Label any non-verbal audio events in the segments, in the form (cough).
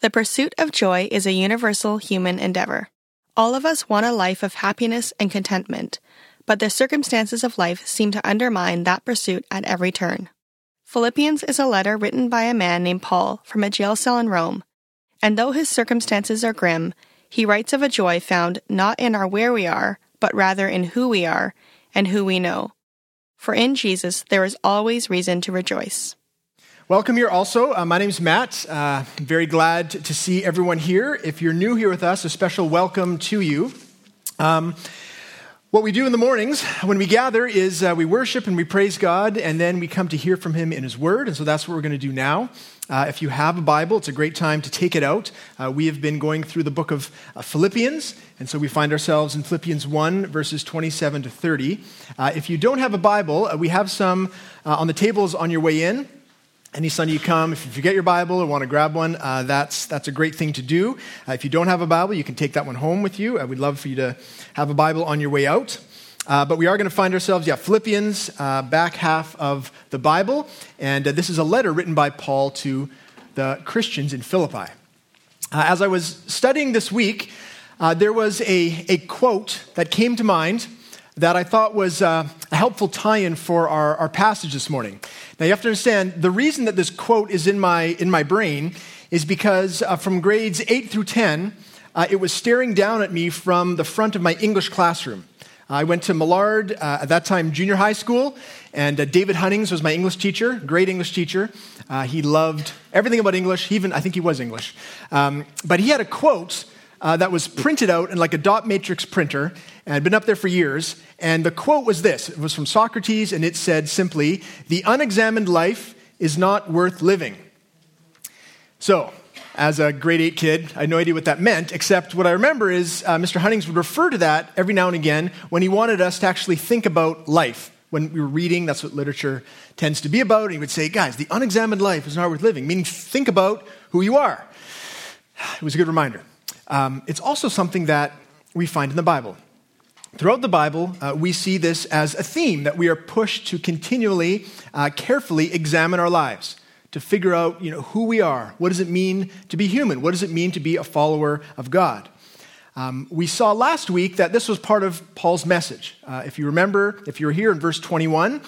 The pursuit of joy is a universal human endeavor. All of us want a life of happiness and contentment, but the circumstances of life seem to undermine that pursuit at every turn. Philippians is a letter written by a man named Paul from a jail cell in Rome, and though his circumstances are grim, he writes of a joy found not in our where we are, but rather in who we are and who we know. For in Jesus there is always reason to rejoice. Welcome here also. Uh, my name is Matt. Uh, very glad to see everyone here. If you're new here with us, a special welcome to you. Um, what we do in the mornings when we gather is uh, we worship and we praise God, and then we come to hear from Him in His Word. And so that's what we're going to do now. Uh, if you have a Bible, it's a great time to take it out. Uh, we have been going through the book of uh, Philippians, and so we find ourselves in Philippians 1, verses 27 to 30. Uh, if you don't have a Bible, uh, we have some on the tables on your way in. Any Sunday you come, if you forget your Bible or want to grab one, uh, that's, that's a great thing to do. Uh, if you don't have a Bible, you can take that one home with you. Uh, we'd love for you to have a Bible on your way out. Uh, but we are going to find ourselves, yeah, Philippians, uh, back half of the Bible. And uh, this is a letter written by Paul to the Christians in Philippi. as I was studying this week, there was a, a quote that came to mind that I thought was a helpful tie in for our, our passage this morning. Now, you have to understand the reason that this quote is in my, in my brain is because uh, from grades 8 through 10, uh, it was staring down at me from the front of my English classroom. I went to Millard, uh, at that time, junior high school, and uh, David Hunnings was my English teacher, great English teacher. Uh, he loved everything about English, even, I think he was English. Um, but he had a quote uh, that was printed out in like a dot matrix printer and had been up there for years. And the quote was this it was from Socrates, and it said simply, The unexamined life is not worth living. So, as a grade eight kid, I had no idea what that meant, except what I remember is uh, Mr. Hunnings would refer to that every now and again when he wanted us to actually think about life. When we were reading, that's what literature tends to be about. And he would say, guys, the unexamined life is not worth living, meaning think about who you are. It was a good reminder. Um, it's also something that we find in the Bible. Throughout the Bible, uh, we see this as a theme that we are pushed to continually, uh, carefully examine our lives, to figure out you know, who we are. What does it mean to be human? What does it mean to be a follower of God? Um, we saw last week that this was part of Paul's message. Uh, if you remember, if you were here in verse 21,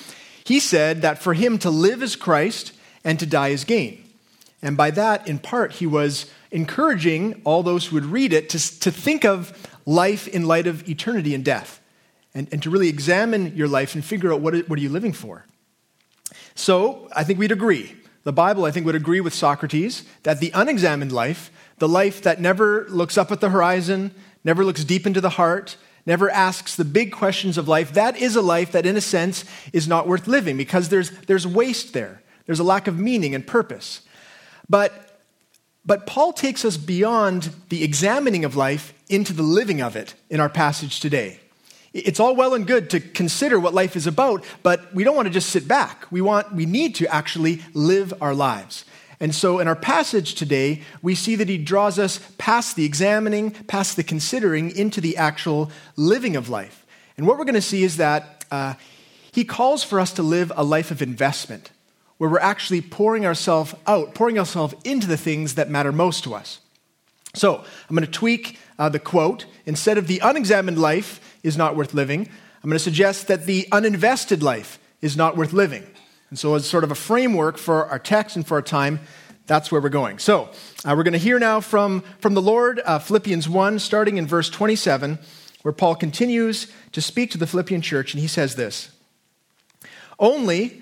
he said that for him to live is Christ and to die is gain. And by that, in part, he was encouraging all those who would read it to, to think of life in light of eternity and death, and, and to really examine your life and figure out what, what are you living for. So I think we'd agree. The Bible, I think, would agree with Socrates that the unexamined life, the life that never looks up at the horizon, never looks deep into the heart, never asks the big questions of life, that is a life that, in a sense, is not worth living because there's, there's waste there. There's a lack of meaning and purpose. But but Paul takes us beyond the examining of life into the living of it in our passage today. It's all well and good to consider what life is about, but we don't want to just sit back. We, want, we need to actually live our lives. And so in our passage today, we see that he draws us past the examining, past the considering, into the actual living of life. And what we're going to see is that uh, he calls for us to live a life of investment where we're actually pouring ourselves out, pouring ourselves into the things that matter most to us. So I'm going to tweak uh, the quote. Instead of the unexamined life is not worth living, I'm going to suggest that the uninvested life is not worth living. And so, as sort of a framework for our text and for our time, that's where we're going. So, uh, we're going to hear now from, from the Lord, uh, Philippians 1, starting in verse 27, where Paul continues to speak to the Philippian church, and he says this Only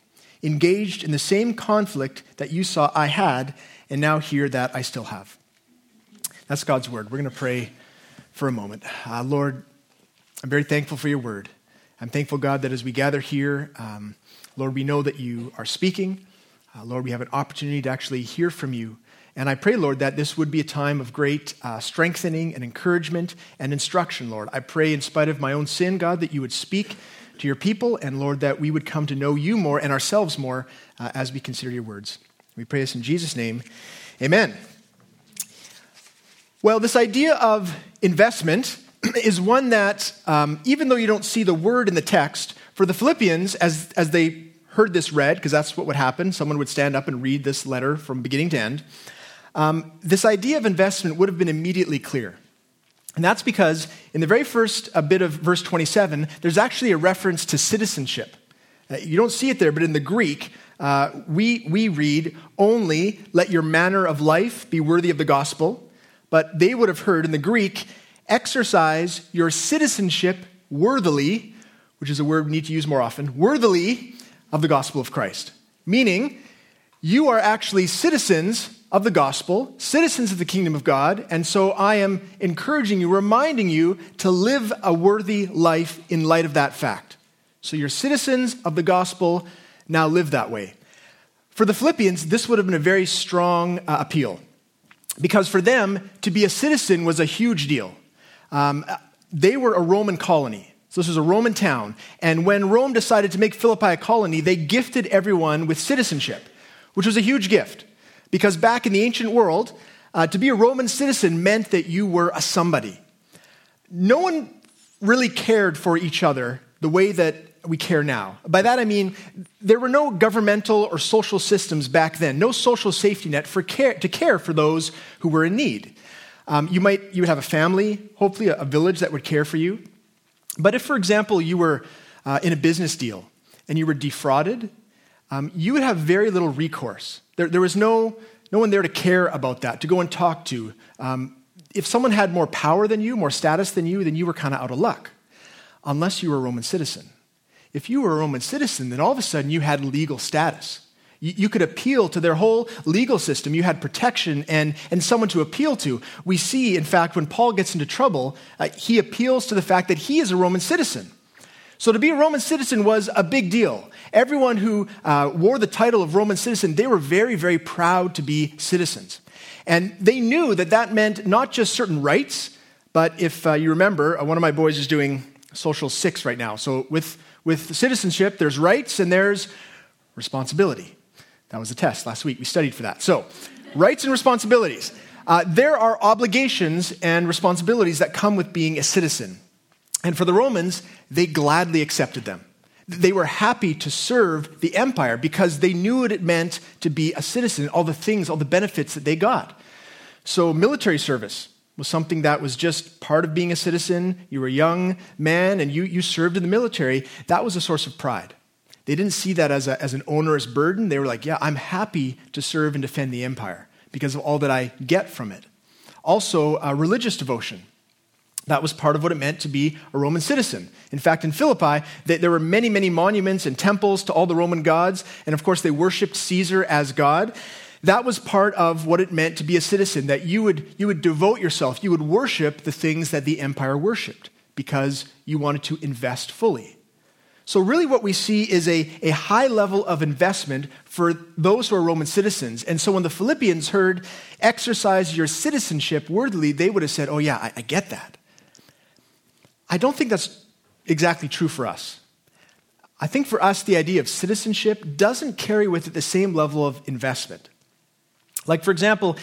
engaged in the same conflict that you saw I had, and now hear that I still have. That's God's word. We're going to pray for a moment. Uh, Lord, I'm very thankful for your word. I'm thankful, God, that as we gather here, um, Lord, we know that you are speaking. Uh, Lord, we have an opportunity to actually hear from you. And I pray, Lord, that this would be a time of great uh, strengthening and encouragement and instruction, Lord. I pray, in spite of my own sin, God, that you would speak to your people, and Lord, that we would come to know you more and ourselves more uh, as we consider your words. We pray this in Jesus' name. Amen. Well, this idea of investment (clears throat) is one that, um, even though you don't see the word in the text, for the Philippians, as, as they heard this read, because that's what would happen, someone would stand up and read this letter from beginning to end, um, this idea of investment would have been immediately clear. And that's because in the very first bit of verse 27, there's actually a reference to citizenship. Uh, you don't see it there, but in the Greek, uh, we, we read, Only let your manner of life be worthy of the gospel but they would have heard in the Greek, exercise your citizenship worthily, which is a word we need to use more often, worthily of the gospel of Christ. Meaning, you are actually citizens of the gospel, citizens of the kingdom of God, and so I am encouraging you, reminding you to live a worthy life in light of that fact. So you're citizens of the gospel, now live that way. For the Philippians, this would have been a very strong uh, appeal because for them, to be a citizen was a huge deal. Um, they were a Roman colony. So this was a Roman town. And when Rome decided to make Philippi a colony, they gifted everyone with citizenship, which was a huge gift. Because back in the ancient world, uh, to be a Roman citizen meant that you were a somebody. No one really cared for each other the way that we care now. By that I mean there were no governmental or social systems back then, no social safety net for care, to care for those who were in need. Um, you might you would have a family, hopefully a, a, village that would care for you. But if, for example, you were uh, in a business deal and you were defrauded, um, you would have very little recourse. There, there, was no no one there to care about that, to go and talk to. Um, if someone had more power than you, more status than you, then you were kind of out of luck, unless you were a Roman citizen. If you were a Roman citizen, then all of a sudden you had legal status. You, could appeal to their whole legal system. You had protection and, and someone to appeal to. We see, in fact, when Paul gets into trouble, uh, he appeals to the fact that he is a Roman citizen. So to be a Roman citizen was a big deal. Everyone who uh, wore the title of Roman citizen, they were very, very proud to be citizens. And they knew that that meant not just certain rights, but if uh, you remember, uh, one of my boys is doing social six right now. So with with citizenship, there's rights and there's responsibility. That was a test last week. We studied for that. So, rights and responsibilities. Uh, there are obligations and responsibilities that come with being a citizen. And for the Romans, they gladly accepted them. They were happy to serve the empire because they knew what it meant to be a citizen, all the things, all the benefits that they got. So, military service, was something that was just part of being a citizen. You were a young man and you, you served in the military. That was a source of pride. They didn't see that as, a, as an onerous burden. They were like, yeah, I'm happy to serve and defend the empire because of all that I get from it. Also, uh, religious devotion. That was part of what it meant to be a Roman citizen. In fact, in Philippi, there were many, many monuments and temples to all the Roman gods, and of course, they worshiped Caesar as God. That was part of what it meant to be a citizen, that you would, you would devote yourself, you would worship the things that the empire worshiped because you wanted to invest fully. So, really, what we see is a, a high level of investment for those who are Roman citizens. And so, when the Philippians heard, exercise your citizenship worthily, they would have said, Oh, yeah, I, I get that. I don't think that's exactly true for us. I think for us, the idea of citizenship doesn't carry with it the same level of investment. Like, for example,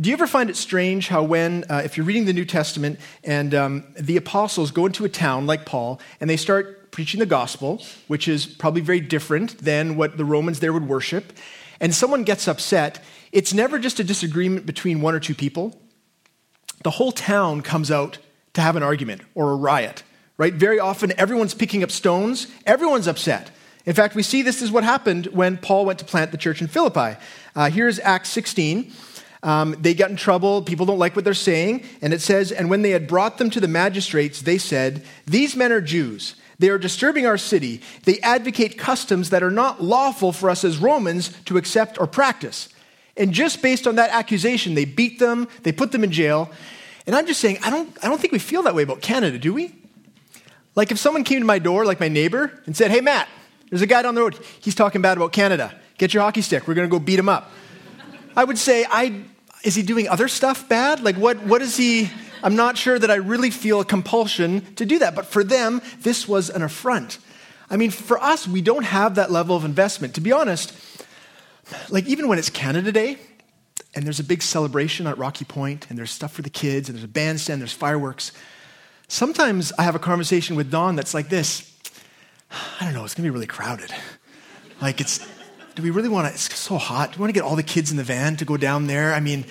do you ever find it strange how, when, uh, if you're reading the New Testament and um, the apostles go into a town like Paul and they start preaching the gospel, which is probably very different than what the Romans there would worship, and someone gets upset, it's never just a disagreement between one or two people. The whole town comes out to have an argument or a riot, right? Very often, everyone's picking up stones, everyone's upset. In fact, we see this is what happened when Paul went to plant the church in Philippi. Uh, here's Acts 16. Um, they got in trouble. People don't like what they're saying. And it says, And when they had brought them to the magistrates, they said, These men are Jews. They are disturbing our city. They advocate customs that are not lawful for us as Romans to accept or practice. And just based on that accusation, they beat them, they put them in jail. And I'm just saying, I don't, I don't think we feel that way about Canada, do we? Like if someone came to my door, like my neighbor, and said, Hey, Matt, there's a guy down the road. He's talking bad about Canada. Get your hockey stick. We're going to go beat him up. I would say, I, is he doing other stuff bad? Like, what, what is he? I'm not sure that I really feel a compulsion to do that. But for them, this was an affront. I mean, for us, we don't have that level of investment. To be honest, like even when it's Canada Day and there's a big celebration at Rocky Point and there's stuff for the kids and there's a bandstand, there's fireworks, sometimes I have a conversation with Dawn that's like this I don't know, it's gonna be really crowded. Like, it's, do we really wanna, it's so hot. Do we wanna get all the kids in the van to go down there? I mean,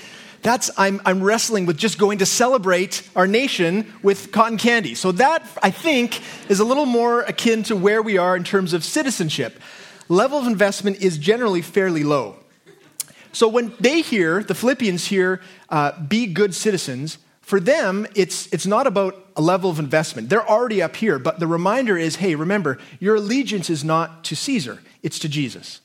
that's I'm, I'm wrestling with just going to celebrate our nation with cotton candy so that i think is a little more akin to where we are in terms of citizenship level of investment is generally fairly low so when they hear the philippians hear uh, be good citizens for them it's, it's not about a level of investment they're already up here but the reminder is hey remember your allegiance is not to caesar it's to jesus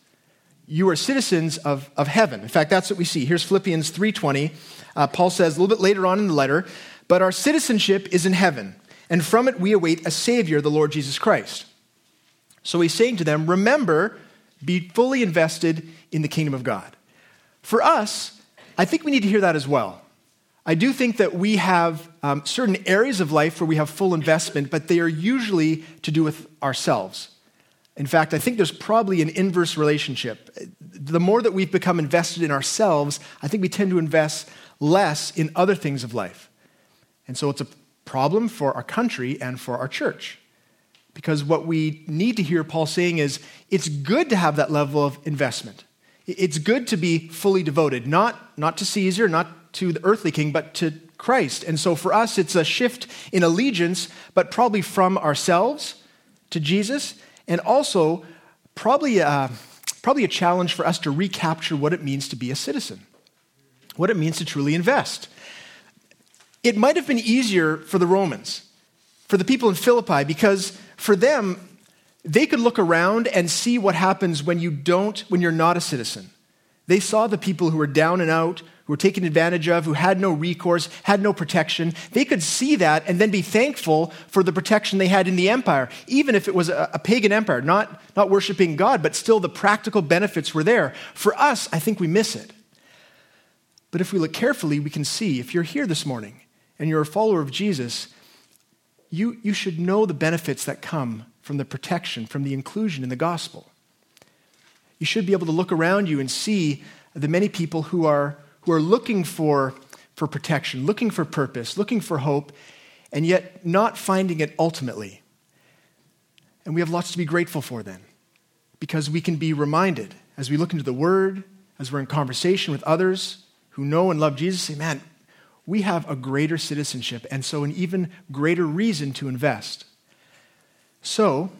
you are citizens of, of heaven. In fact, that's what we see. Here's Philippians 3.20. Uh, Paul says a little bit later on in the letter, but our citizenship is in heaven, and from it we await a Savior, the Lord Jesus Christ. So he's saying to them, remember, be fully invested in the kingdom of God. For us, I think we need to hear that as well. I do think that we have um, certain areas of life where we have full investment, but they are usually to do with ourselves. In fact, I think there's probably an inverse relationship. The more that we've become invested in ourselves, I think we tend to invest less in other things of life. And so it's a problem for our country and for our church. Because what we need to hear Paul saying is it's good to have that level of investment. It's good to be fully devoted, not, not to Caesar, not to the earthly king, but to Christ. And so for us, it's a shift in allegiance, but probably from ourselves to Jesus and also probably, uh, probably a challenge for us to recapture what it means to be a citizen, what it means to truly invest. It might have been easier for the Romans, for the people in Philippi, because for them, they could look around and see what happens when you don't, when you're not a citizen. They saw the people who were down and out, who were taken advantage of, who had no recourse, had no protection. They could see that and then be thankful for the protection they had in the empire, even if it was a, a, pagan empire, not, not worshiping God, but still the practical benefits were there. For us, I think we miss it. But if we look carefully, we can see if you're here this morning and you're a follower of Jesus, you, you should know the benefits that come from the protection, from the inclusion in the gospel. You should be able to look around you and see the many people who are who are looking for, for protection, looking for purpose, looking for hope, and yet not finding it ultimately. And we have lots to be grateful for then, because we can be reminded as we look into the Word, as we're in conversation with others who know and love Jesus, say, man, we have a greater citizenship, and so an even greater reason to invest. So,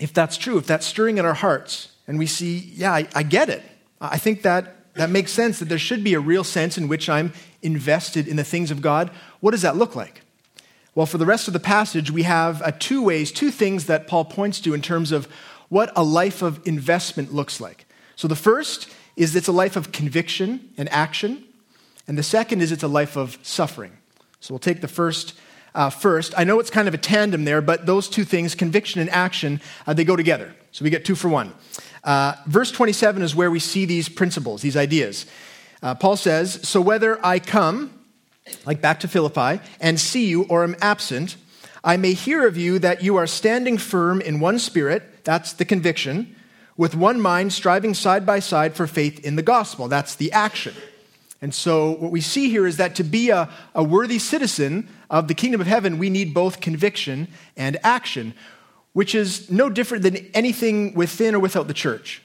if that's true, if that's stirring in our hearts, and we see, yeah, I, I get it. I think that that makes sense that there should be a real sense in which I'm invested in the things of God. What does that look like? Well, for the rest of the passage, we have uh, two ways, two things that Paul points to in terms of what a life of investment looks like. So the first is it's a life of conviction and action, and the second is it's a life of suffering. So we'll take the first uh, first. I know it's kind of a tandem there, but those two things, conviction and action, uh, they go together. So we get two for one. Uh, verse 27 is where we see these principles, these ideas. Uh, Paul says, So whether I come, like back to Philippi, and see you or am absent, I may hear of you that you are standing firm in one spirit, that's the conviction, with one mind striving side by side for faith in the gospel, that's the action. And so, what we see here is that to be a, a worthy citizen of the kingdom of heaven, we need both conviction and action which is no different than anything within or without the church.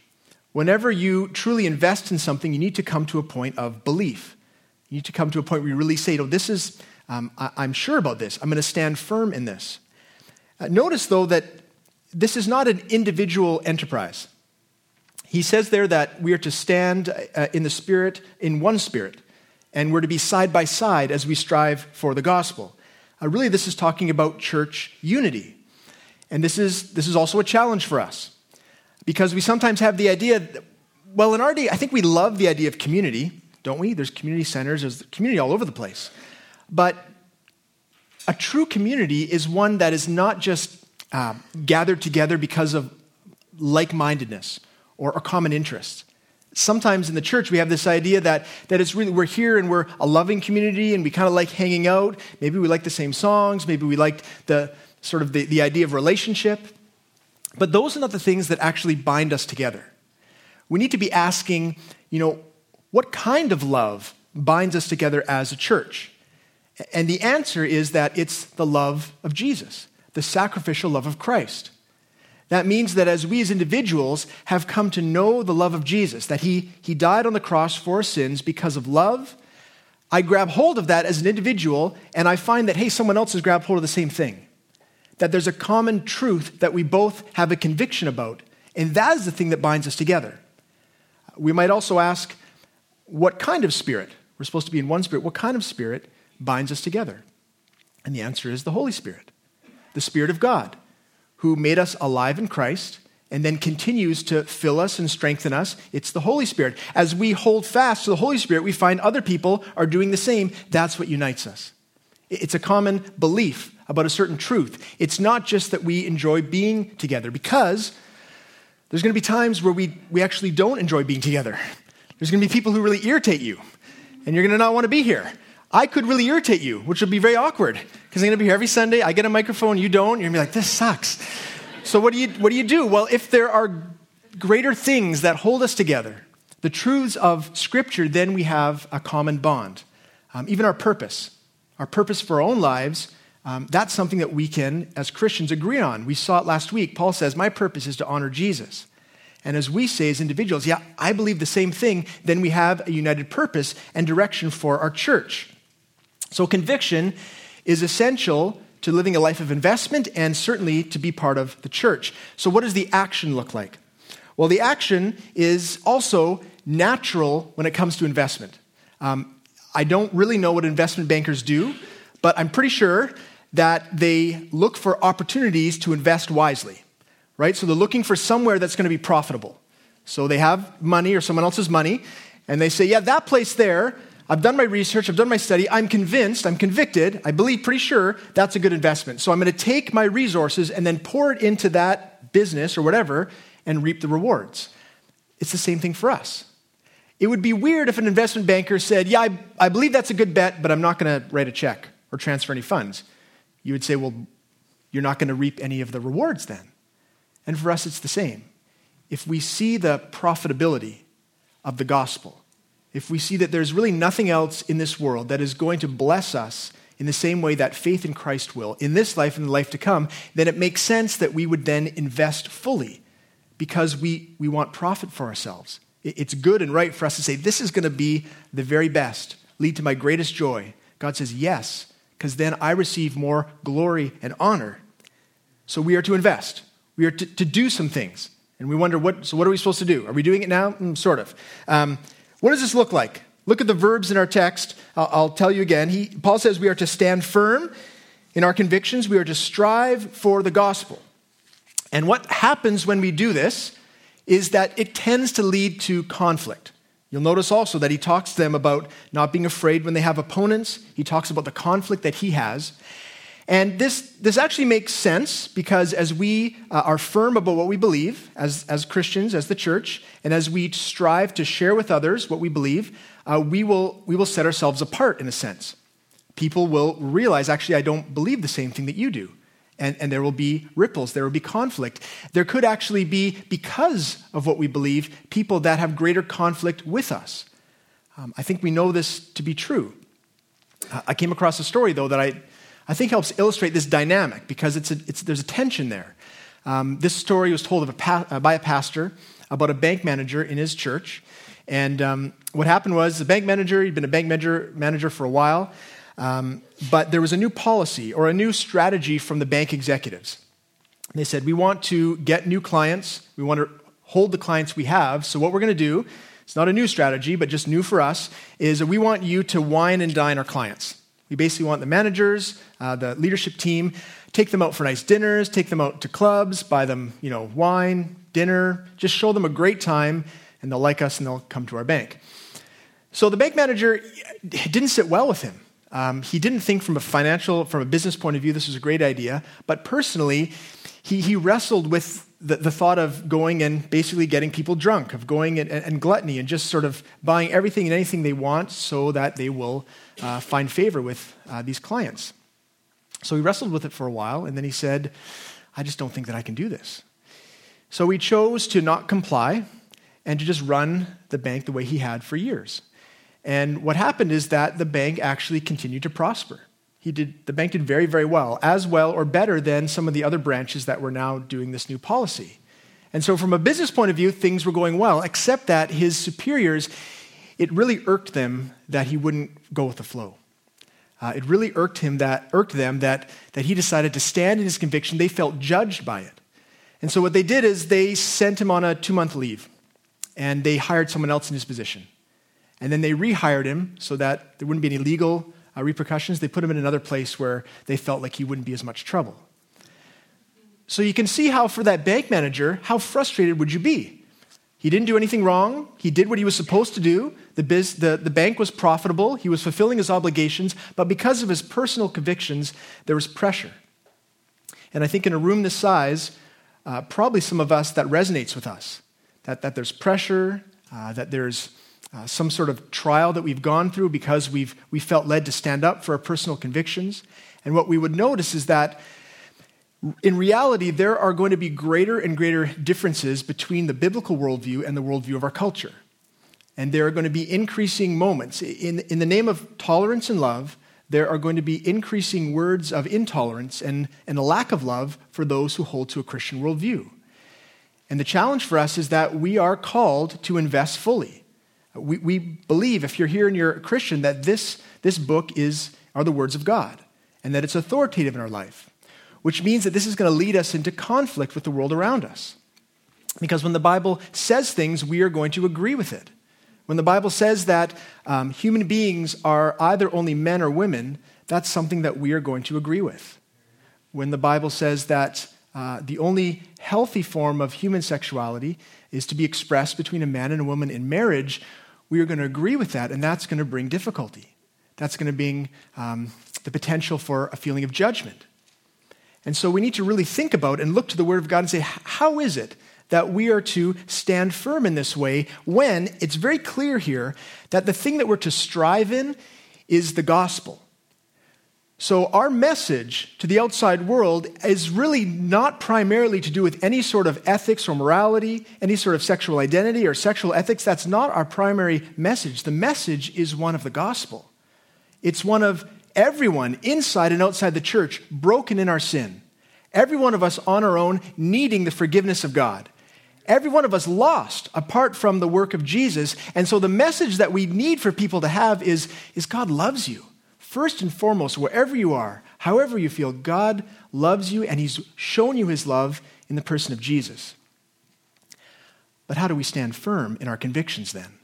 Whenever you truly invest in something, you need to come to a point of belief. You need to come to a point where you really say, oh, this is, um, I- am sure about this. I'm going to stand firm in this. Uh, notice, though, that this is not an individual enterprise. He says there that we are to stand uh, in the Spirit, in one Spirit, and we're to be side by side as we strive for the gospel. Uh, really, this is talking about church unity. And this is, this is also a challenge for us because we sometimes have the idea, that, well, in our day, I think we love the idea of community, don't we? There's community centers, there's community all over the place. But a true community is one that is not just uh, gathered together because of like mindedness or, or common interests. sometimes in the church we have this idea that, that it's really we're here and we're a loving community and we kind of like hanging out. Maybe we like the same songs maybe we like the sort of the, the idea of relationship. But those are not the things that actually bind us together. We need to be asking you know what kind of love binds us together as a church? And the answer is that it's the love of jesus the sacrificial love of christ that means that as we as individuals have come to know the love of Jesus, that he, he died on the cross for our sins because of love, I grab hold of that as an individual and I find that, hey, someone else has grabbed hold of the same thing. That there's a common truth that we both have a conviction about. And that is the thing that binds us together. We might also ask, what kind of spirit? We're supposed to be in one spirit. What kind of spirit binds us together? And the answer is the Holy Spirit, the Spirit of God who made us alive in Christ and then continues to fill us and strengthen us. It's the Holy Spirit. As we hold fast to the Holy Spirit, we find other people are doing the same. That's what unites us. It's a common belief about a certain truth. It's not just that we enjoy being together, because there's going to be times where we, we actually don't enjoy being together. There's going to be people who really irritate you, and you're going to not want to be here. I could really irritate you, which would be very awkward because I'm going to be here every Sunday. I get a microphone, you don't. You're going to be like, this sucks. So, what do, you, what do you do? Well, if there are greater things that hold us together, the truths of Scripture, then we have a common bond. Um, even our purpose, our purpose for our own lives, um, that's something that we can, as Christians, agree on. We saw it last week. Paul says, My purpose is to honor Jesus. And as we say as individuals, yeah, I believe the same thing, then we have a united purpose and direction for our church. So, conviction is essential to living a life of investment and certainly to be part of the church. So, what does the action look like? Well, the action is also natural when it comes to investment. Um, I don't really know what investment bankers do, but I'm pretty sure that they look for opportunities to invest wisely, right? So they're looking for somewhere that's going to be profitable. So they have money or someone else's money, and they say, yeah, that place there, I've done my research, I've done my study, I'm convinced, I'm convicted, I believe pretty sure that's a good investment. So I'm going to take my resources and then pour it into that business or whatever and reap the rewards. It's the same thing for us. It would be weird if an investment banker said, Yeah, I, I believe that's a good bet, but I'm not going to write a check or transfer any funds. You would say, Well, you're not going to reap any of the rewards then. And for us, it's the same. If we see the profitability of the gospel, if we see that there's really nothing else in this world that is going to bless us in the same way that faith in Christ will, in this life and the life to come, then it makes sense that we would then invest fully because we, we want profit for ourselves. It's good and right for us to say, This is going to be the very best, lead to my greatest joy. God says, Yes, because then I receive more glory and honor. So we are to invest, we are to, to do some things. And we wonder, what, so what are we supposed to do? Are we doing it now? Mm, sort of. Um, what does this look like? Look at the verbs in our text. I'll, I'll tell you again. He, Paul says we are to stand firm in our convictions, we are to strive for the gospel. And what happens when we do this is that it tends to lead to conflict. You'll notice also that he talks to them about not being afraid when they have opponents. He talks about the conflict that he has. And this, this actually makes sense because as we uh, are firm about what we believe as, as Christians, as the church, and as we strive to share with others what we believe, uh, we, will, we will set ourselves apart in a sense. People will realize, actually, I don't believe the same thing that you do. And, and there will be ripples, there will be conflict. There could actually be, because of what we believe, people that have greater conflict with us. Um, I think we know this to be true. I came across a story, though, that I, I think helps illustrate this dynamic because it's a, it's, there's a tension there. Um, this story was told a pa- uh, by a pastor about a bank manager in his church. And um, what happened was the bank manager, he'd been a bank manager, manager for a while, um, but there was a new policy or a new strategy from the bank executives. They said, We want to get new clients, we want to hold the clients we have. So, what we're going to do, it's not a new strategy, but just new for us, is we want you to wine and dine our clients. We basically want the managers, uh, the leadership team, take them out for nice dinners, take them out to clubs, buy them, you know, wine, dinner, just show them a great time, and they'll like us and they'll come to our bank. So the bank manager didn't sit well with him. Um, he didn't think from a financial, from a business point of view, this was a great idea. But personally, he, he wrestled with the, the thought of going and basically getting people drunk, of going and, and, gluttony, and just sort of buying everything and anything they want so that they will uh, find favor with uh, these clients. So he wrestled with it for a while, and then he said, I just don't think that I can do this. So he chose to not comply and to just run the bank the way he had for years. And what happened is that the bank actually continued to prosper. He did, the bank did very, very well, as well or better than some of the other branches that were now doing this new policy. And so, from a business point of view, things were going well, except that his superiors, it really irked them that he wouldn't go with the flow. Uh, it really irked him that irked them that, that he decided to stand in his conviction. They felt judged by it. And so what they did is they sent him on a two-month leave and they hired someone else in his position. And then they rehired him so that there wouldn't be any legal uh, repercussions. They put him in another place where they felt like he wouldn't be as much trouble. So you can see how, for that bank manager, how frustrated would you be? He didn't do anything wrong. He did what he was supposed to do. The, biz, the, the bank was profitable. He was fulfilling his obligations. But because of his personal convictions, there was pressure. And I think in a room this size, uh, probably some of us that resonates with us that, that there's pressure, uh, that there's uh, some sort of trial that we've gone through because we've, we felt led to stand up for our personal convictions. And what we would notice is that in reality, there are going to be greater and greater differences between the biblical worldview and the worldview of our culture. And there are going to be increasing moments. In, in the name of tolerance and love, there are going to be increasing words of intolerance and, and a lack of love for those who hold to a Christian worldview. And the challenge for us is that we are called to invest fully. We, we believe, if you're here and you're a Christian, that this, this book is, are the words of God and that it's authoritative in our life which means that this is going to lead us into conflict with the world around us. Because when the Bible says things, we are going to agree with it. When the Bible says that um, human beings are either only men or women, that's something that we are going to agree with. When the Bible says that uh, the only healthy form of human sexuality is to be expressed between a man and a woman in marriage, we are going to agree with that, and that's going to bring difficulty. That's going to bring um, the potential for a feeling of judgment. And so we need to really think about and look to the Word of God and say, how is it that we are to stand firm in this way when it's very clear here that the thing that we're to strive in is the gospel? So, our message to the outside world is really not primarily to do with any sort of ethics or morality, any sort of sexual identity or sexual ethics. That's not our primary message. The message is one of the gospel. It's one of everyone inside and outside the church broken in our sin. Every one of us on our own needing the forgiveness of God. Every one of us lost apart from the work of Jesus. And so the message that we need for people to have is, is God loves you. First and foremost, wherever you are, however you feel, God loves you and He's shown you His love in the person of Jesus. But how do we stand firm in our convictions then?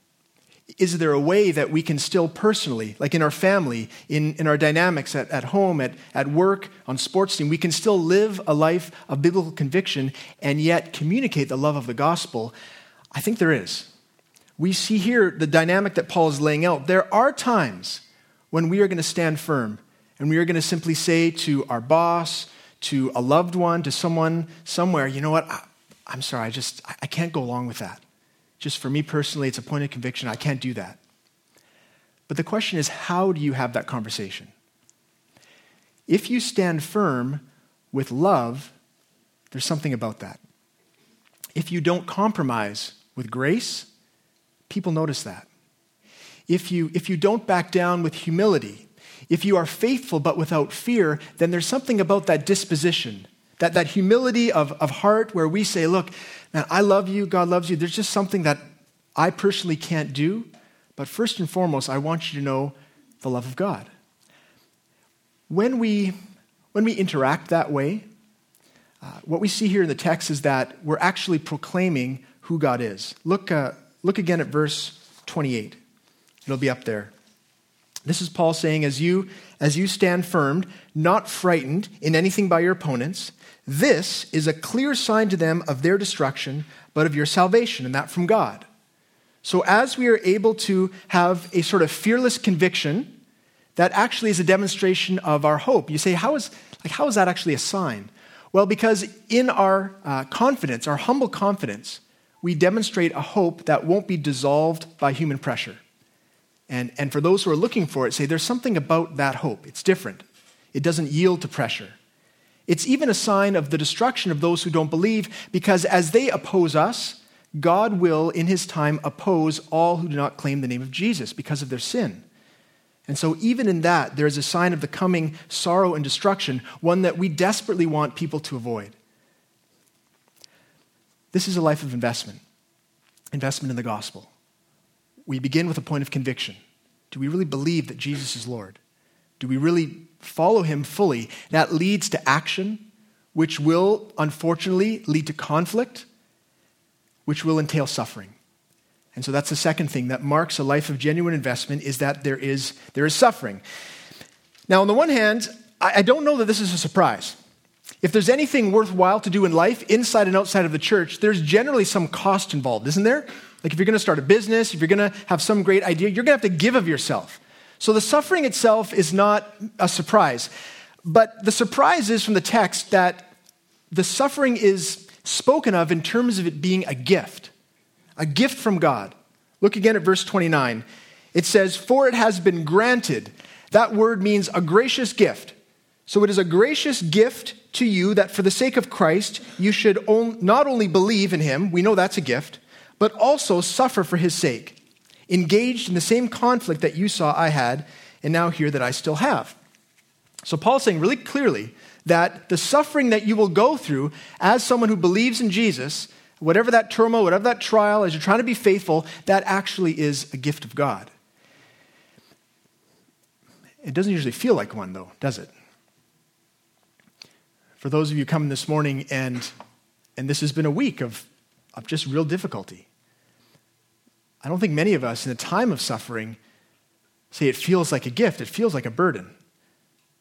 is there a way that we can still personally, like in our family, in, in our dynamics at, at home, at, at work, on sports team, we can still live a life of biblical conviction and yet communicate the love of the gospel? I think there is. We see here the dynamic that Paul is laying out. There are times when we are going to stand firm and we are going to simply say to our boss, to a loved one, to someone somewhere, you know what? I, am sorry, I just I can't go along with that. Just for me personally, it's a point of conviction. I can't do that. But the question is, how do you have that conversation? If you stand firm with love, there's something about that. If you don't compromise with grace, people notice that. If you, if you don't back down with humility, if you are faithful but without fear, then there's something about that disposition, that, that humility of, of heart where we say, look, Man, I love you, God loves you. There's just something that I personally can't do. But first and foremost, I want you to know the love of God. When we, when we interact that way, uh, what we see here in the text is that we're actually proclaiming who God is. Look, uh, look again at verse 28. It'll be up there. This is Paul saying, as you, as you stand firm, not frightened in anything by your opponents, this is a clear sign to them of their destruction, but of your salvation, and that from God. So, as we are able to have a sort of fearless conviction, that actually is a demonstration of our hope. You say, how is, like, how is that actually a sign? Well, because in our uh, confidence, our humble confidence, we demonstrate a hope that won't be dissolved by human pressure. And, and for those who are looking for it, say there's something about that hope. It's different, it doesn't yield to pressure. It's even a sign of the destruction of those who don't believe, because as they oppose us, God will, in his time, oppose all who do not claim the name of Jesus because of their sin. And so, even in that, there is a sign of the coming sorrow and destruction, one that we desperately want people to avoid. This is a life of investment, investment in the gospel. We begin with a point of conviction. Do we really believe that Jesus is Lord? Do we really follow him fully? That leads to action, which will, unfortunately, lead to conflict, which will entail suffering. And so that's the second thing that marks a life of genuine investment is that there is, there is suffering. Now, on the one hand, I, I don't know that this is a surprise. If there's anything worthwhile to do in life, inside and outside of the church, there's generally some cost involved, isn't there? Like if you're going to start a business, if you're going to have some great idea, you're going to have to give of yourself. So the suffering itself is not a surprise. But the surprise is from the text that the suffering is spoken of in terms of it being a gift a gift from God. Look again at verse 29. It says, For it has been granted. That word means a gracious gift. So it is a gracious gift to you that for the sake of Christ, you should not only believe in him, we know that's a gift, but also suffer for his sake, engaged in the same conflict that you saw I had, and now hear that I still have. So Paul's saying really clearly that the suffering that you will go through as someone who believes in Jesus whatever that turmoil, whatever that trial, as you're trying to be faithful, that actually is a gift of God. It doesn't usually feel like one, though, does it? For those of you coming this morning, and, and this has been a week of, of just real difficulty, I don't think many of us in a time of suffering say it feels like a gift, it feels like a burden.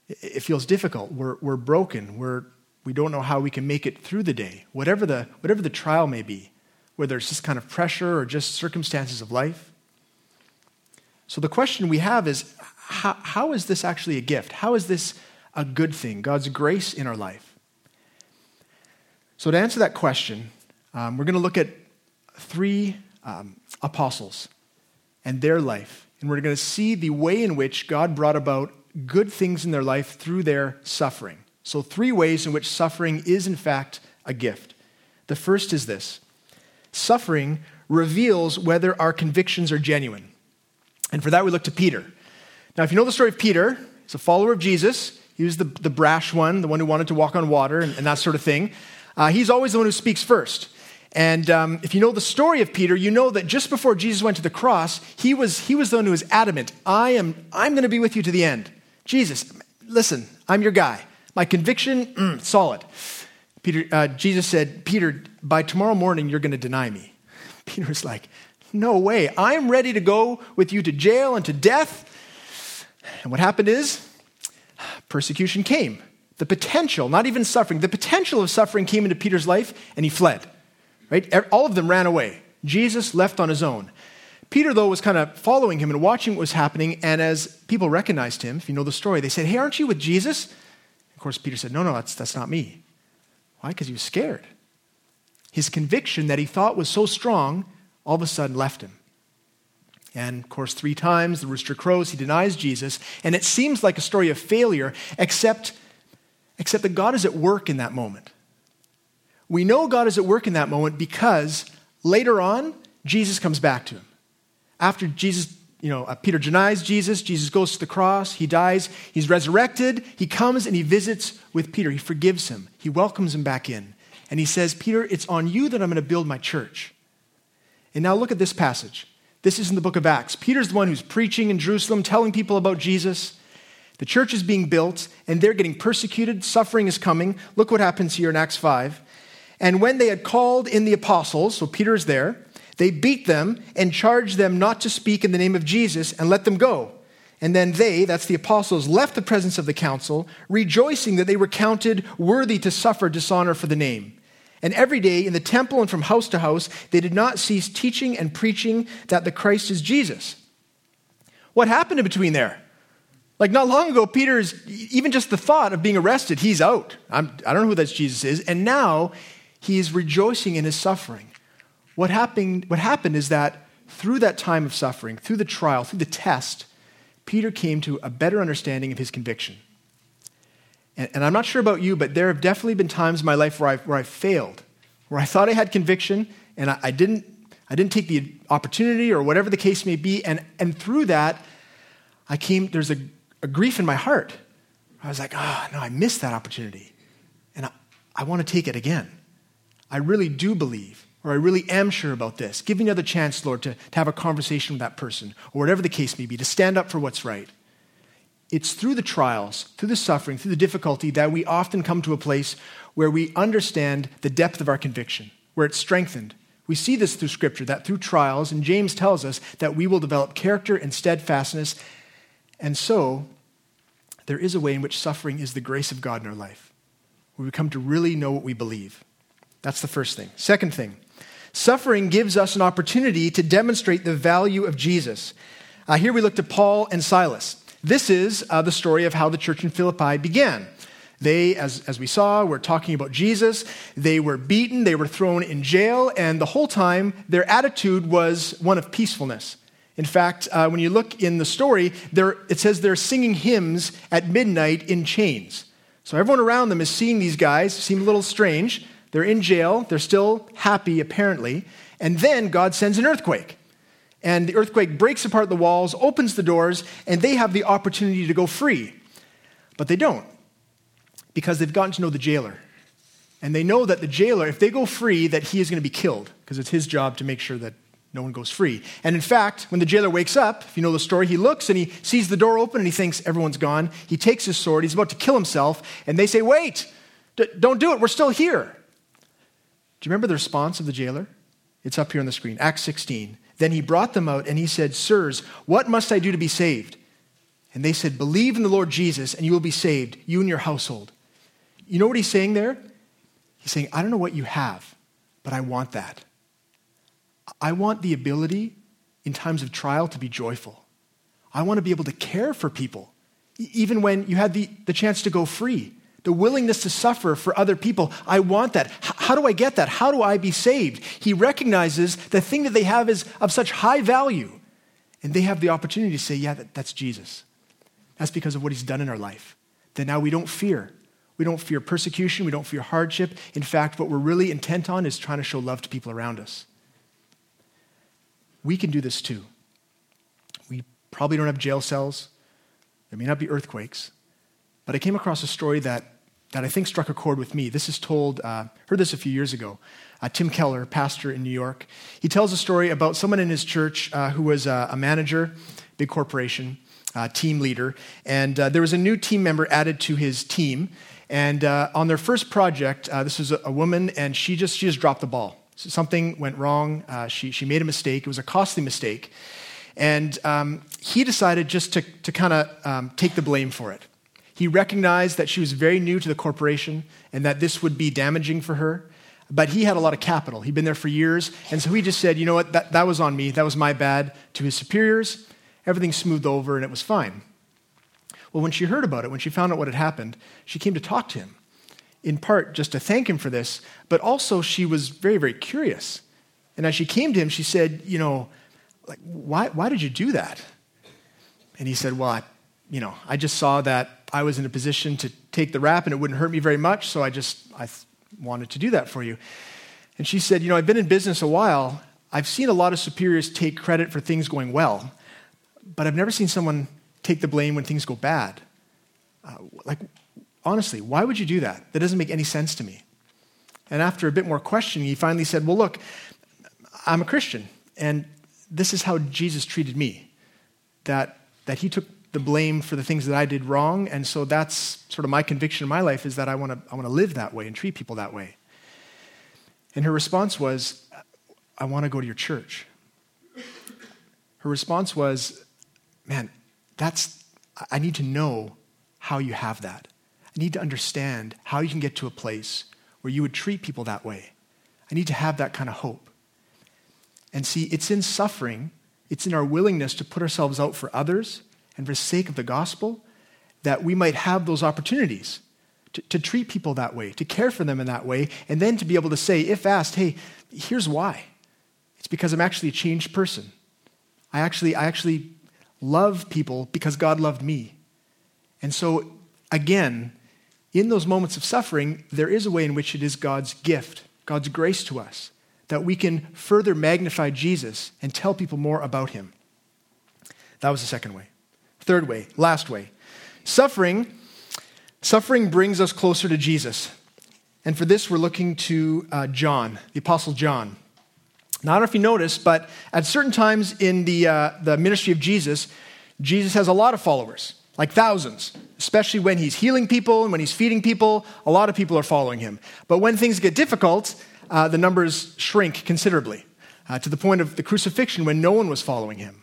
It, feels difficult. We're, we're broken. We're, we don't know how we can make it through the day, whatever the, whatever the trial may be, whether it's just kind of pressure or just circumstances of life. So the question we have is how, how is this actually a gift? How is this a good thing, God's grace in our life? So, to answer that question, um, we're going to look at three um, apostles and their life. And we're going to see the way in which God brought about good things in their life through their suffering. So, three ways in which suffering is, in fact, a gift. The first is this suffering reveals whether our convictions are genuine. And for that, we look to Peter. Now, if you know the story of Peter, he's a follower of Jesus. He was the, the brash one, the one who wanted to walk on water and, and that sort of thing. Uh, he's always the one who speaks first. And um, if you know the story of Peter, you know that just before Jesus went to the cross, he was, he was the one who was adamant I am, I'm going to be with you to the end. Jesus, listen, I'm your guy. My conviction, mm, solid. Peter, uh, Jesus said, Peter, by tomorrow morning, you're going to deny me. (laughs) Peter was like, No way. I'm ready to go with you to jail and to death. And what happened is, persecution came. The potential, not even suffering, the potential of suffering came into Peter's life, and he fled. Right? Er, all of them ran away. Jesus left on his own. Peter, though, was kind of following him and watching what was happening. And as people recognized him, if you know the story, they said, Hey, aren't you with Jesus? Of course, Peter said, No, no, that's, that's not me. Why? Because he was scared. His conviction that he thought was so strong all of a sudden left him. And of course, three times the rooster crows, he denies Jesus. And it seems like a story of failure, except, except that God is at work in that moment. We know God is at work in that moment because later on, Jesus comes back to him. After Jesus you know, uh, Peter denies Jesus. Jesus goes to the cross. He dies. He's resurrected. He comes and he visits with Peter. He forgives him. He welcomes him back in. And he says, Peter, it's on you that I'm going to build my church. And now look at this passage. This is in the book of Acts. Peter's the one who's preaching in Jerusalem, telling people about Jesus. The church is being built, and they're getting persecuted. Suffering is coming. Look what happens here in Acts 5. And when they had called in the apostles, so Peter is there, they beat them and charged them not to speak in the name of Jesus and let them go. And then they, that's the apostles, left the presence of the council, rejoicing that they were counted worthy to suffer dishonor for the name. And every day in the temple and from house to house, they did not cease teaching and preaching that the Christ is Jesus. What happened in between there? Like not long ago, Peter's, even just the thought of being arrested, he's out. I'm, I do not know who that Jesus is. And now he is rejoicing in his suffering. What happened, what happened is that through that time of suffering, through the trial, through the test, Peter came to a better understanding of his conviction. And, and I'm not sure about you, but there have definitely been times in my life where I, where I failed, where I thought I had conviction and I, I, didn't, I didn't take the opportunity or whatever the case may be. And, and through that, I came, there's a, a grief in my heart. I was like, oh, no, I missed that opportunity. And I, I want to take it again. I really do believe, or I really am sure about this. Give me another chance, Lord, to, to have a conversation with that person, or whatever the case may be, to stand up for what's right. It's through the trials, through the suffering, through the difficulty that we often come to a place where we understand the depth of our conviction, where it's strengthened. We see this through Scripture, that through trials, and James tells us that we will develop character and steadfastness. And so, there is a way in which suffering is the grace of God in our life, where we come to really know what we believe. That's the first thing. Second thing, suffering gives us an opportunity to demonstrate the value of Jesus. Uh, here we look to Paul and Silas. This is uh, the story of how the church in Philippi began. They, as, as we saw, were talking about Jesus. They were beaten, they were thrown in jail, and the whole time their attitude was one of peacefulness. In fact, uh, when you look in the story, it says they're singing hymns at midnight in chains. So everyone around them is seeing these guys, seem a little strange, they're in jail. They're still happy, apparently. And then God sends an earthquake. And the earthquake breaks apart the walls, opens the doors, and they have the opportunity to go free. But they don't because they've gotten to know the jailer. And they know that the jailer, if they go free, that he is going to be killed because it's his job to make sure that no one goes free. And in fact, when the jailer wakes up, if you know the story, he looks and he sees the door open and he thinks everyone's gone. He takes his sword, he's about to kill himself, and they say, Wait, d- don't do it, we're still here. Do you remember the response of the jailer? It's up here on the screen. Acts 16. Then he brought them out and he said, Sirs, what must I do to be saved? And they said, Believe in the Lord Jesus and you will be saved, you and your household. You know what he's saying there? He's saying, I don't know what you have, but I want that. I want the ability in times of trial to be joyful. I want to be able to care for people, even when you had the, the chance to go free the willingness to suffer for other people. I want that. How do I get that? How do I be saved? He recognizes the thing that they have is of such high value. And they have the opportunity to say, yeah, that, that's Jesus. That's because of what he's done in our life. That now we don't fear. We don't fear persecution. We don't fear hardship. In fact, what we're really intent on is trying to show love to people around us. We can do this too. We probably don't have jail cells. There may not be earthquakes. But I came across a story that that I think struck a chord with me. This is told, uh, heard this a few years ago. Uh, Tim Keller, pastor in New York, he tells a story about someone in his church uh, who was uh, a manager, big corporation, uh, team leader, and uh, there was a new team member added to his team. And on their first project, this was a, a, woman, and she just she just dropped the ball. So something went wrong. she she made a mistake. It was a costly mistake, and um, he decided just to to kind of um, take the blame for it. He recognized that she was very new to the corporation and that this would be damaging for her. But he had a lot of capital. He'd been there for years. And so he just said, you know what, that, that was on me. That was my bad to his superiors. Everything smoothed over and it was fine. Well, when she heard about it, when she found out what had happened, she came to talk to him, in part just to thank him for this, but also she was very, very curious. And as she came to him, she said, You know, like, why, why did you do that? And he said, Well, I, you know, I just saw that I was in a position to take the rap and it wouldn't hurt me very much, so I just I wanted to do that for you. And she said, You know, I've been in business a while. I've seen a lot of superiors take credit for things going well, but I've never seen someone take the blame when things go bad. Uh, like, honestly, why would you do that? That doesn't make any sense to me. And after a bit more questioning, he finally said, Well, look, I'm a Christian, and this is how Jesus treated me. That, that he took the blame for the things that I did wrong. And so that's sort of my conviction in my life is that I want to I want to live that way and treat people that way. And her response was, I want to go to your church. Her response was, man, that's I need to know how you have that. I need to understand how you can get to a place where you would treat people that way. I need to have that kind of hope. And see, it's in suffering, it's in our willingness to put ourselves out for others and for the sake of the gospel that we might have those opportunities to, to treat people that way, to care for them in that way, and then to be able to say, if asked, hey, here's why. It's because I'm actually a changed person. I actually, I actually love people because God loved me. And so, again, in those moments of suffering, there is a way in which it is God's gift, God's grace to us, that we can further magnify Jesus and tell people more about him. That was the second way. Third way, last way. Suffering Suffering brings us closer to Jesus. And for this, we're looking to uh, John, the Apostle John. Now, I don't know if you noticed, but at certain times in the, uh, the ministry of Jesus, Jesus has a lot of followers, like thousands, especially when he's healing people and when he's feeding people. A lot of people are following him. But when things get difficult, uh, the numbers shrink considerably uh, to the point of the crucifixion when no one was following him.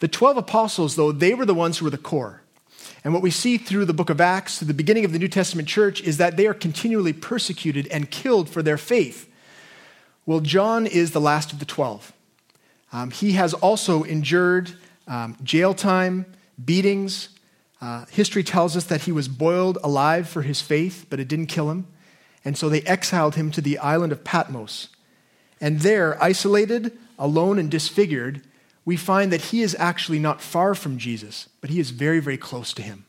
The 12 apostles, though, they were the ones who were the core. And what we see through the book of Acts, through the beginning of the New Testament church, is that they are continually persecuted and killed for their faith. Well, John is the last of the 12. Um, he has also endured um, jail time, beatings. Uh, history tells us that he was boiled alive for his faith, but it didn't kill him. And so they exiled him to the island of Patmos. And there, isolated, alone, and disfigured, we find that he is actually not far from Jesus, but he is very, very close to him.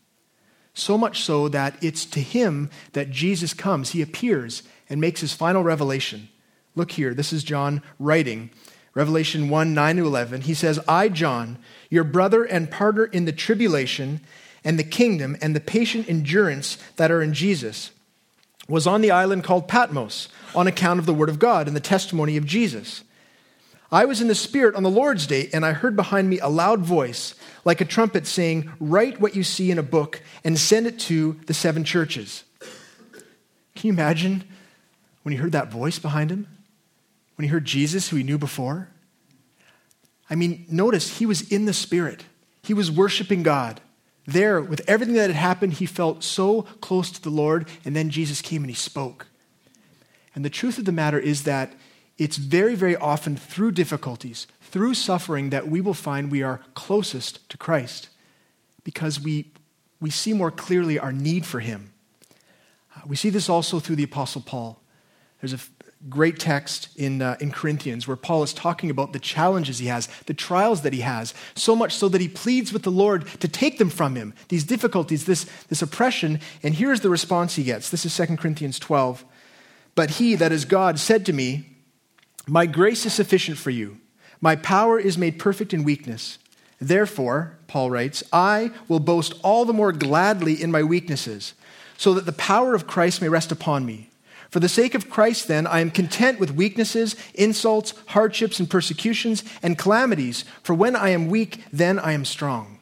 So much so that it's to him that Jesus comes. He appears and makes his final revelation. Look here, this is John writing, Revelation 1 9 to 11. He says, I, John, your brother and partner in the tribulation and the kingdom and the patient endurance that are in Jesus, was on the island called Patmos on account of the word of God and the testimony of Jesus. I was in the Spirit on the Lord's day, and I heard behind me a loud voice, like a trumpet, saying, Write what you see in a book and send it to the seven churches. Can you imagine when he heard that voice behind him? When he heard Jesus, who he knew before? I mean, notice he was in the Spirit, he was worshiping God. There, with everything that had happened, he felt so close to the Lord, and then Jesus came and he spoke. And the truth of the matter is that it's very, very often through difficulties, through suffering, that we will find we are closest to Christ because we, we see more clearly our need for Him. Uh, we see this also through the Apostle Paul. There's a great text in, uh, in Corinthians where Paul is talking about the challenges he has, the trials that he has, so much so that he pleads with the Lord to take them from him, these difficulties, this, this oppression. And here's the response he gets. This is 2 Corinthians 12. But he, that is God, said to me, my grace is sufficient for you. My power is made perfect in weakness. Therefore, Paul writes, I will boast all the more gladly in my weaknesses, so that the power of Christ may rest upon me. For the sake of Christ, then, I am content with weaknesses, insults, hardships, and persecutions, and calamities, for when I am weak, then I am strong.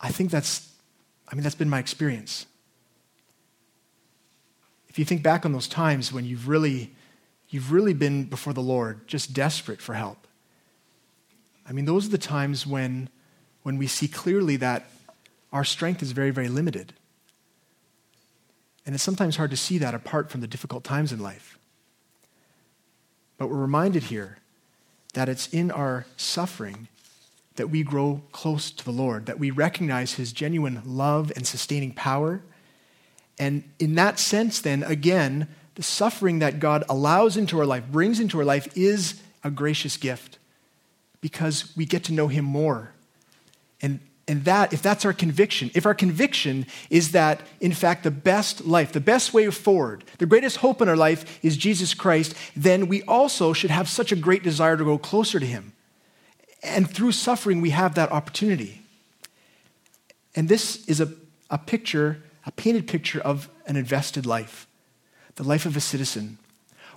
I think that's, I mean, that's been my experience. If you think back on those times when you've really, you've really been before the Lord, just desperate for help. I mean, those are the times when, when we see clearly that our strength is very, very limited. And it's sometimes hard to see that apart from the difficult times in life. But we're reminded here that it's in our suffering that we grow close to the Lord, that we recognize his genuine love and sustaining power, and in that sense, then, again, the suffering that God allows into our life, brings into our life, is a gracious gift because we get to know Him more. And, and that, if that's our conviction, if our conviction is that, in fact, the best life, the best way forward, the greatest hope in our life is Jesus Christ, then we also should have such a great desire to go closer to Him. And through suffering, we have that opportunity. And this is a, a picture a painted picture of an invested life, the life of a citizen,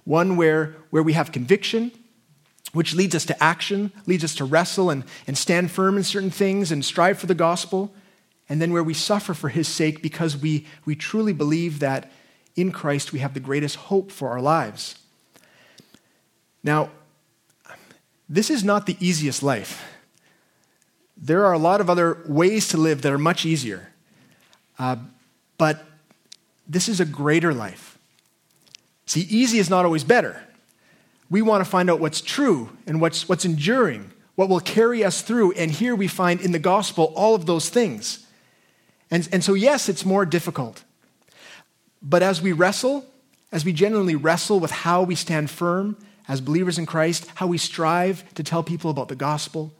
one where, where we have conviction, which leads us to action, leads us to wrestle and, and stand firm in certain things and strive for the gospel, and then where we suffer for his sake because we, we truly believe that in Christ we have the greatest hope for our lives. Now, this is not the easiest life. There are a lot of other ways to live that are much easier. Uh, but this is a greater life. See, easy is not always better. We want to find out what's true and what's, what's enduring, what will carry us through. And here we find in the gospel all of those things. And, and so, yes, it's more difficult. But as we wrestle, as we genuinely wrestle with how we stand firm as believers in Christ, how we strive to tell people about the gospel,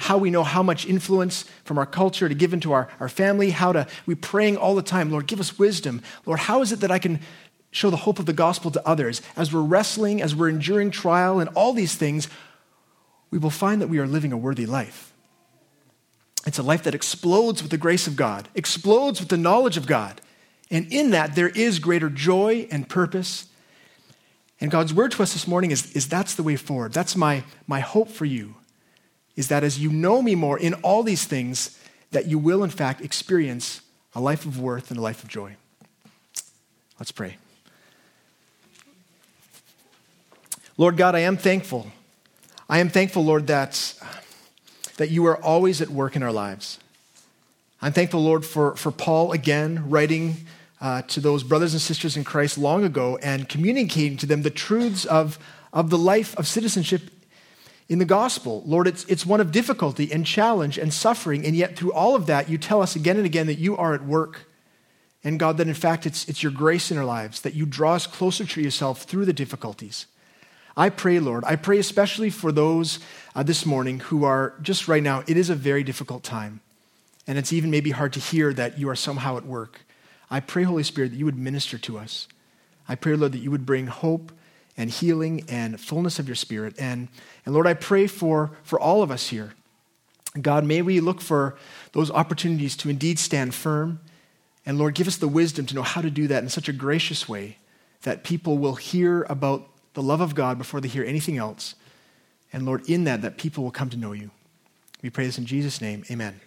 how we know how much influence from our culture to give into our, our family, how to, we praying all the time, Lord, give us wisdom. Lord, how is it that I can show the hope of the gospel to others? As we're wrestling, as we're enduring trial and all these things, we will find that we are living a worthy life. It's a life that explodes with the grace of God, explodes with the knowledge of God. And in that, there is greater joy and purpose. And God's word to us this morning is, is that's the way forward. That's my, my hope for you is that as you know me more in all these things, that you will, in fact, experience a life of worth and a life of joy. Let's pray. Lord God, I am thankful. I am thankful, Lord, that, that you are always at work in our lives. I'm thankful, Lord, for, for Paul again writing uh, to those brothers and sisters in Christ long ago and communicating to them the truths of, of the life of citizenship in the gospel. Lord, it's, it's one of difficulty and challenge and suffering, and yet through all of that, you tell us again and again that you are at work. And God, that in fact it's, it's your grace in our lives, that you draw us closer to yourself through the difficulties. I pray, Lord, I pray especially for those uh, this morning who are just right now, it is a very difficult time. And it's even maybe hard to hear that you are somehow at work. I pray, Holy Spirit, that you would minister to us. I pray, Lord, that you would bring hope and healing and fullness of your spirit. And, and Lord, I pray for, for all of us here. God, may we look for those opportunities to indeed stand firm. And Lord, give us the wisdom to know how to do that in such a gracious way that people will hear about the love of God before they hear anything else. And Lord, in that, that people will come to know you. We pray this in Jesus' name. Amen.